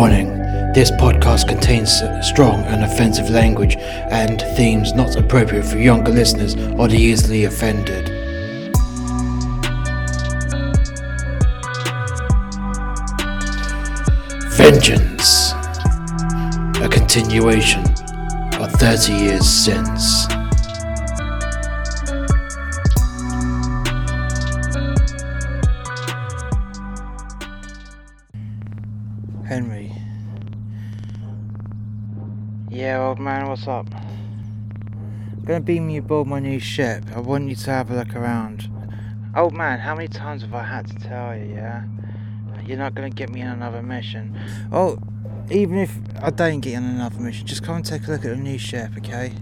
Warning this podcast contains strong and offensive language and themes not appropriate for younger listeners or the easily offended. Vengeance, a continuation of 30 years since. Old man, what's up? I'm gonna beam you aboard my new ship. I want you to have a look around. Old man, how many times have I had to tell you, yeah? You're not gonna get me on another mission. Oh, even if I don't get you on another mission, just come and take a look at the new ship, okay?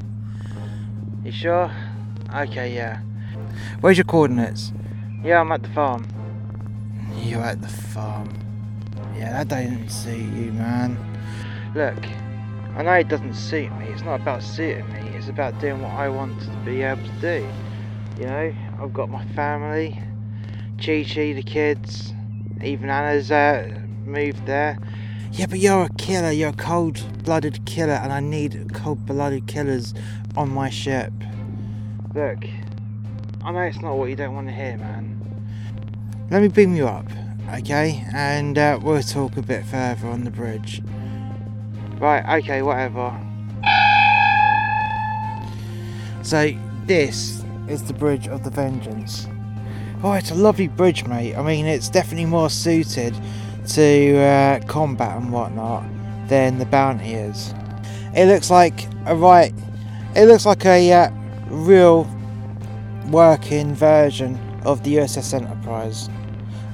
You sure? Okay, yeah. Where's your coordinates? Yeah, I'm at the farm. You're at the farm. Yeah, that don't suit you, man. Look, I know it doesn't suit me. It's not about suiting me. It's about doing what I want to be able to do. You know, I've got my family, Chi Chi, the kids, even Anna's uh, moved there. Yeah, but you're a killer. You're a cold-blooded killer, and I need cold-blooded killers on my ship. Look, I know it's not what you don't want to hear, man. Let me beam you up, okay? And uh, we'll talk a bit further on the bridge. Right, okay, whatever. So, this is the Bridge of the Vengeance. Oh, it's a lovely bridge, mate. I mean, it's definitely more suited to uh, combat and whatnot than the Bounty is. It looks like a right. It looks like a uh, real working version of the USS Enterprise.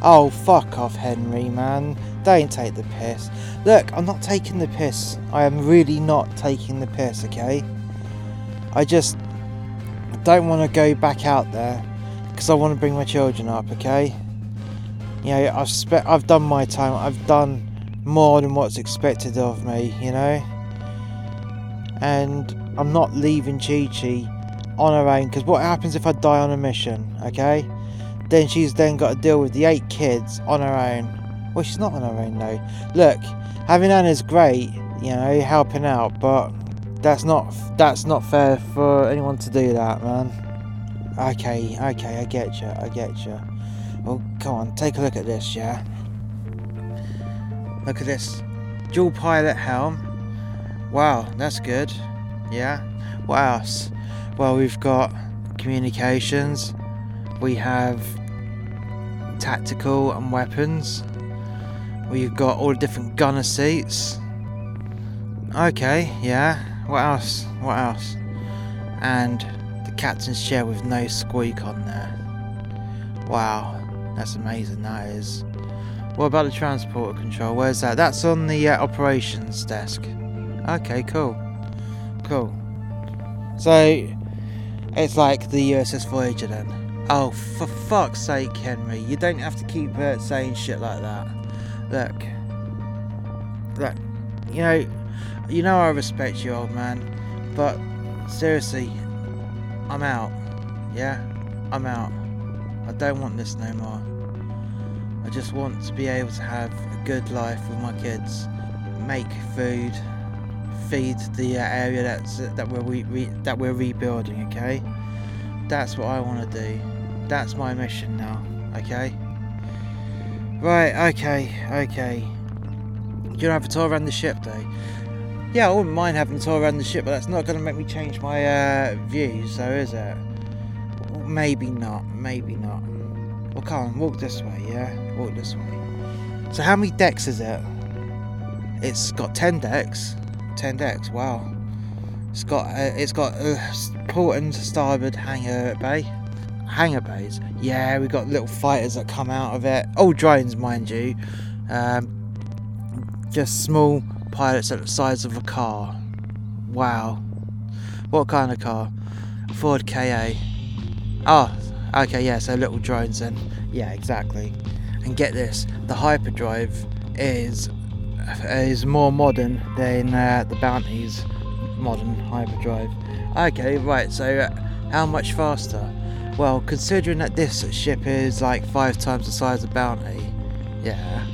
Oh, fuck off, Henry, man. Don't take the piss. Look, I'm not taking the piss. I am really not taking the piss, okay? I just don't want to go back out there because I want to bring my children up, okay? You know, I've spe- I've done my time. I've done more than what's expected of me, you know? And I'm not leaving Chi Chi on her own because what happens if I die on a mission, okay? Then she's then got to deal with the eight kids on her own. Well, she's not on her own though. Look, having Anna's great, you know, helping out, but that's not that's not fair for anyone to do that, man. Okay, okay, I get you, I get you. Oh, well, come on, take a look at this, yeah. Look at this, dual pilot helm. Wow, that's good. Yeah. What else? Well, we've got communications. We have tactical and weapons. We've got all the different gunner seats. Okay, yeah. What else? What else? And the captain's chair with no squeak on there. Wow, that's amazing. That is. What about the transporter control? Where's that? That's on the uh, operations desk. Okay, cool. Cool. So, it's like the USS Voyager then. Oh, for fuck's sake, Henry, you don't have to keep uh, saying shit like that. Look, look, you know, you know I respect you, old man, but seriously, I'm out. Yeah, I'm out. I don't want this no more. I just want to be able to have a good life with my kids, make food, feed the uh, area that's uh, that we're re- re- that we're rebuilding. Okay, that's what I want to do. That's my mission now. Okay. Right. Okay. Okay. You don't have a tour around the ship, though. Yeah, I wouldn't mind having a tour around the ship, but that's not going to make me change my uh, views, so is it? Maybe not. Maybe not. Well, come on, walk this way. Yeah, walk this way. So, how many decks is it? It's got ten decks. Ten decks. Wow. It's got uh, it's got a port and starboard hangar bay. Hangar bays. Yeah, we got little fighters that come out of it. All drones, mind you. Um, just small pilots at the size of a car. Wow. What kind of car? Ford KA. Oh, okay, yeah, so little drones then. Yeah, exactly. And get this, the hyperdrive is is more modern than uh, the Bounty's modern hyperdrive. Okay, right. So, uh, how much faster? Well, considering that this ship is like five times the size of Bounty, yeah,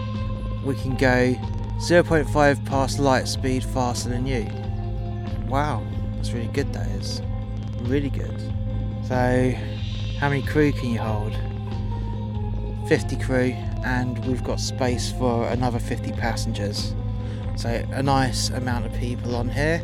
we can go 0.5 past light speed faster than you. Wow, that's really good, that is. Really good. So, how many crew can you hold? 50 crew, and we've got space for another 50 passengers. So, a nice amount of people on here.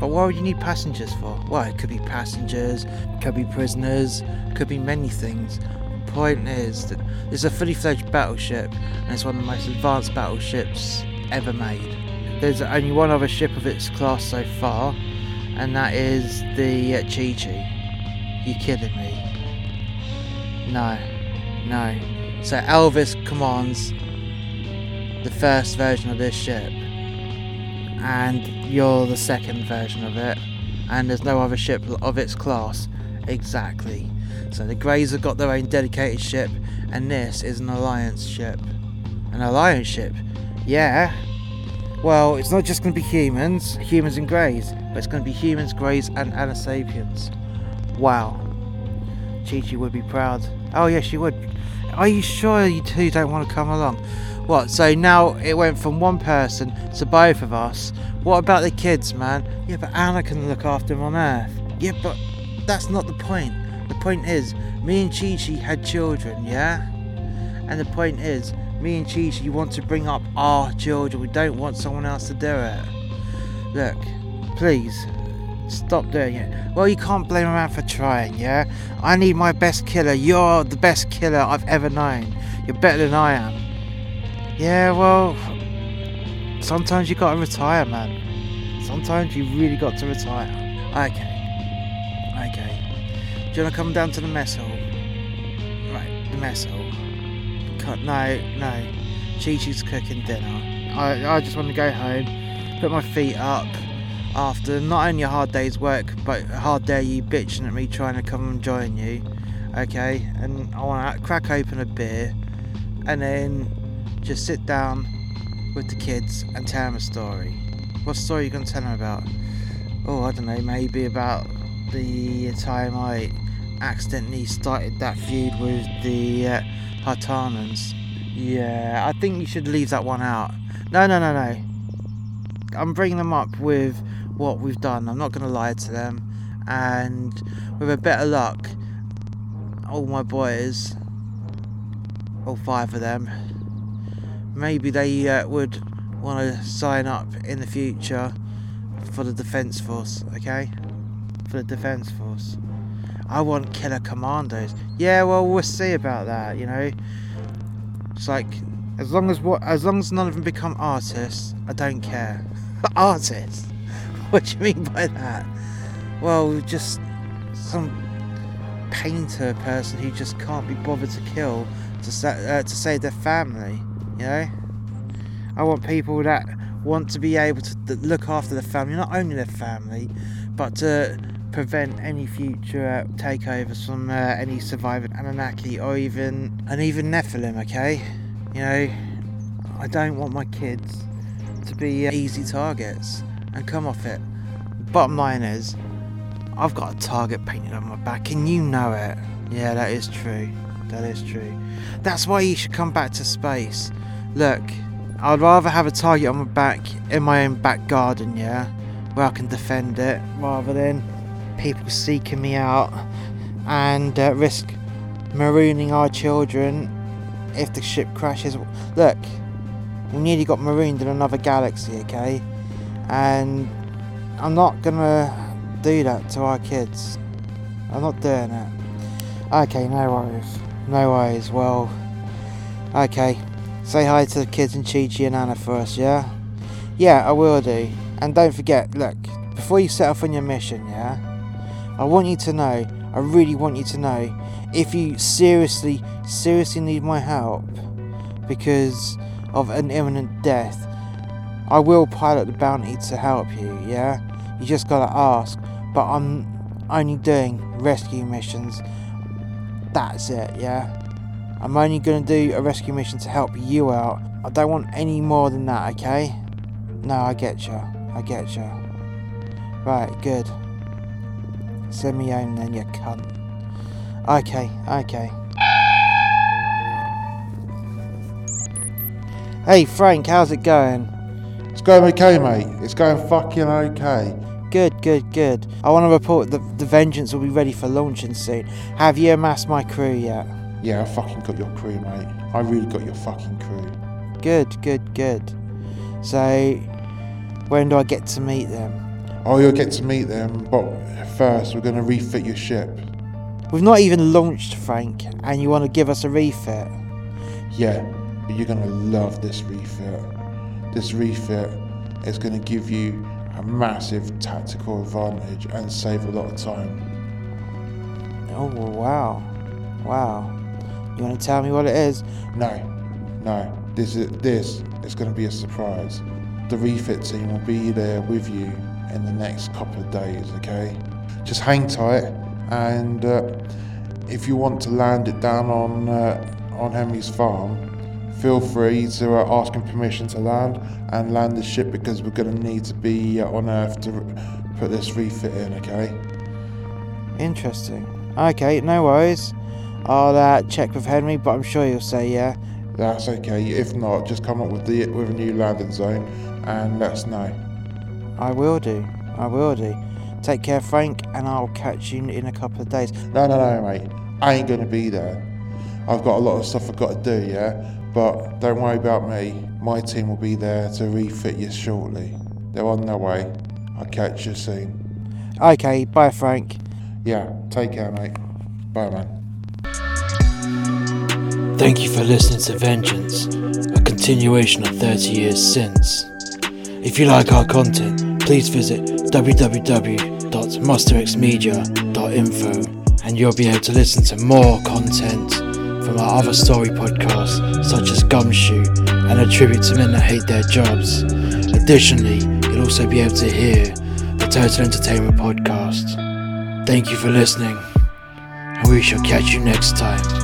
But what would you need passengers for? Well, it could be passengers, could be prisoners, could be many things. The point is that it's a fully fledged battleship, and it's one of the most advanced battleships ever made. There's only one other ship of its class so far, and that is the uh, Chi Chi. You kidding me? No, no. So Elvis commands the first version of this ship, and you're the second version of it, and there's no other ship of its class. Exactly. So the Greys have got their own dedicated ship, and this is an Alliance ship. An Alliance ship? Yeah. Well, it's not just going to be humans, humans and Greys, but it's going to be humans, Greys, and Anasapiens. Wow. Chi Chi would be proud. Oh, yes, she would. Are you sure you two don't want to come along? What, so now it went from one person to both of us? What about the kids, man? Yeah, but Anna can look after them on Earth. Yeah, but that's not the point. The point is, me and Chi Chi had children, yeah? And the point is, me and Chi Chi want to bring up our children. We don't want someone else to do it. Look, please, stop doing it. Well, you can't blame a man for trying, yeah? I need my best killer. You're the best killer I've ever known. You're better than I am. Yeah, well, sometimes you gotta retire, man. Sometimes you really got to retire. Okay. Okay. Do you wanna come down to the mess hall? Right, the mess hall. No, no. Chi Chi's cooking dinner. I, I just want to go home, put my feet up after not only a hard day's work, but hard day you bitching at me trying to come and join you. Okay, and I want to crack open a beer and then just sit down with the kids and tell them a story. What story are you going to tell them about? Oh, I don't know, maybe about the time I accidentally started that feud with the uh, Hartannens. Yeah, I think you should leave that one out. No, no, no, no. I'm bringing them up with what we've done. I'm not going to lie to them. And with a bit of luck, all my boys, all five of them, maybe they uh, would want to sign up in the future for the Defence Force, okay? For the Defence Force. I want killer commandos. Yeah, well, we'll see about that, you know? It's like, as long as what, as long as none of them become artists, I don't care. artists? What do you mean by that? Well, just some painter person who just can't be bothered to kill to sa- uh, to save their family. You know, I want people that want to be able to look after their family, not only their family, but to prevent any future uh, takeovers from uh, any surviving Anunnaki or even and even Nephilim. Okay, you know, I don't want my kids to be uh, easy targets and come off it. Bottom line is, I've got a target painted on my back, and you know it. Yeah, that is true. That is true. That's why you should come back to space. Look, I'd rather have a target on my back in my own back garden, yeah, where I can defend it, rather than people seeking me out and uh, risk marooning our children if the ship crashes. Look, we nearly got marooned in another galaxy, okay? And I'm not gonna do that to our kids. I'm not doing it. Okay, no worries. No worries. Well, okay. Say hi to the kids and Chi Chi and Anna us, yeah? Yeah, I will do. And don't forget, look, before you set off on your mission, yeah? I want you to know, I really want you to know, if you seriously, seriously need my help because of an imminent death, I will pilot the bounty to help you, yeah? You just gotta ask. But I'm only doing rescue missions. That's it, yeah? I'm only gonna do a rescue mission to help you out. I don't want any more than that, okay? No, I get you. I get you. Right, good. Send me home then, you cunt. Okay, okay. Hey Frank, how's it going? It's going okay, mate. It's going fucking okay. Good, good, good. I want to report that the Vengeance will be ready for launching soon. Have you amassed my crew yet? Yeah, I fucking got your crew, mate. I really got your fucking crew. Good, good, good. So, when do I get to meet them? Oh, you'll get to meet them, but first we're gonna refit your ship. We've not even launched, Frank, and you want to give us a refit? Yeah, but you're gonna love this refit. This refit is gonna give you massive tactical advantage and save a lot of time. Oh, wow. Wow. You want to tell me what it is? No, no. This is this is going to be a surprise. The refit team will be there with you in the next couple of days. Okay, just hang tight, and uh, if you want to land it down on uh, on Henry's farm, feel free to uh, ask him permission to land and land the ship because we're going to need to be uh, on Earth to put this refit in. Okay. Interesting. Okay, no worries. I'll uh, check with Henry, but I'm sure he'll say yeah. That's okay. If not, just come up with the with a new landing zone and let us know. I will do. I will do. Take care, Frank, and I'll catch you in a couple of days. No, no, no, mate. I ain't gonna be there. I've got a lot of stuff I've got to do, yeah? But don't worry about me. My team will be there to refit you shortly. They're on their way. I'll catch you soon. Okay, bye, Frank. Yeah, take care, mate. Bye, man. Thank you for listening to Vengeance, a continuation of 30 years since. If you like our content, please visit www.musterxmedia.info and you'll be able to listen to more content from our other story podcasts such as Gumshoe and a tribute to men that hate their jobs. Additionally, you'll also be able to hear the Total Entertainment podcast. Thank you for listening, and we shall catch you next time.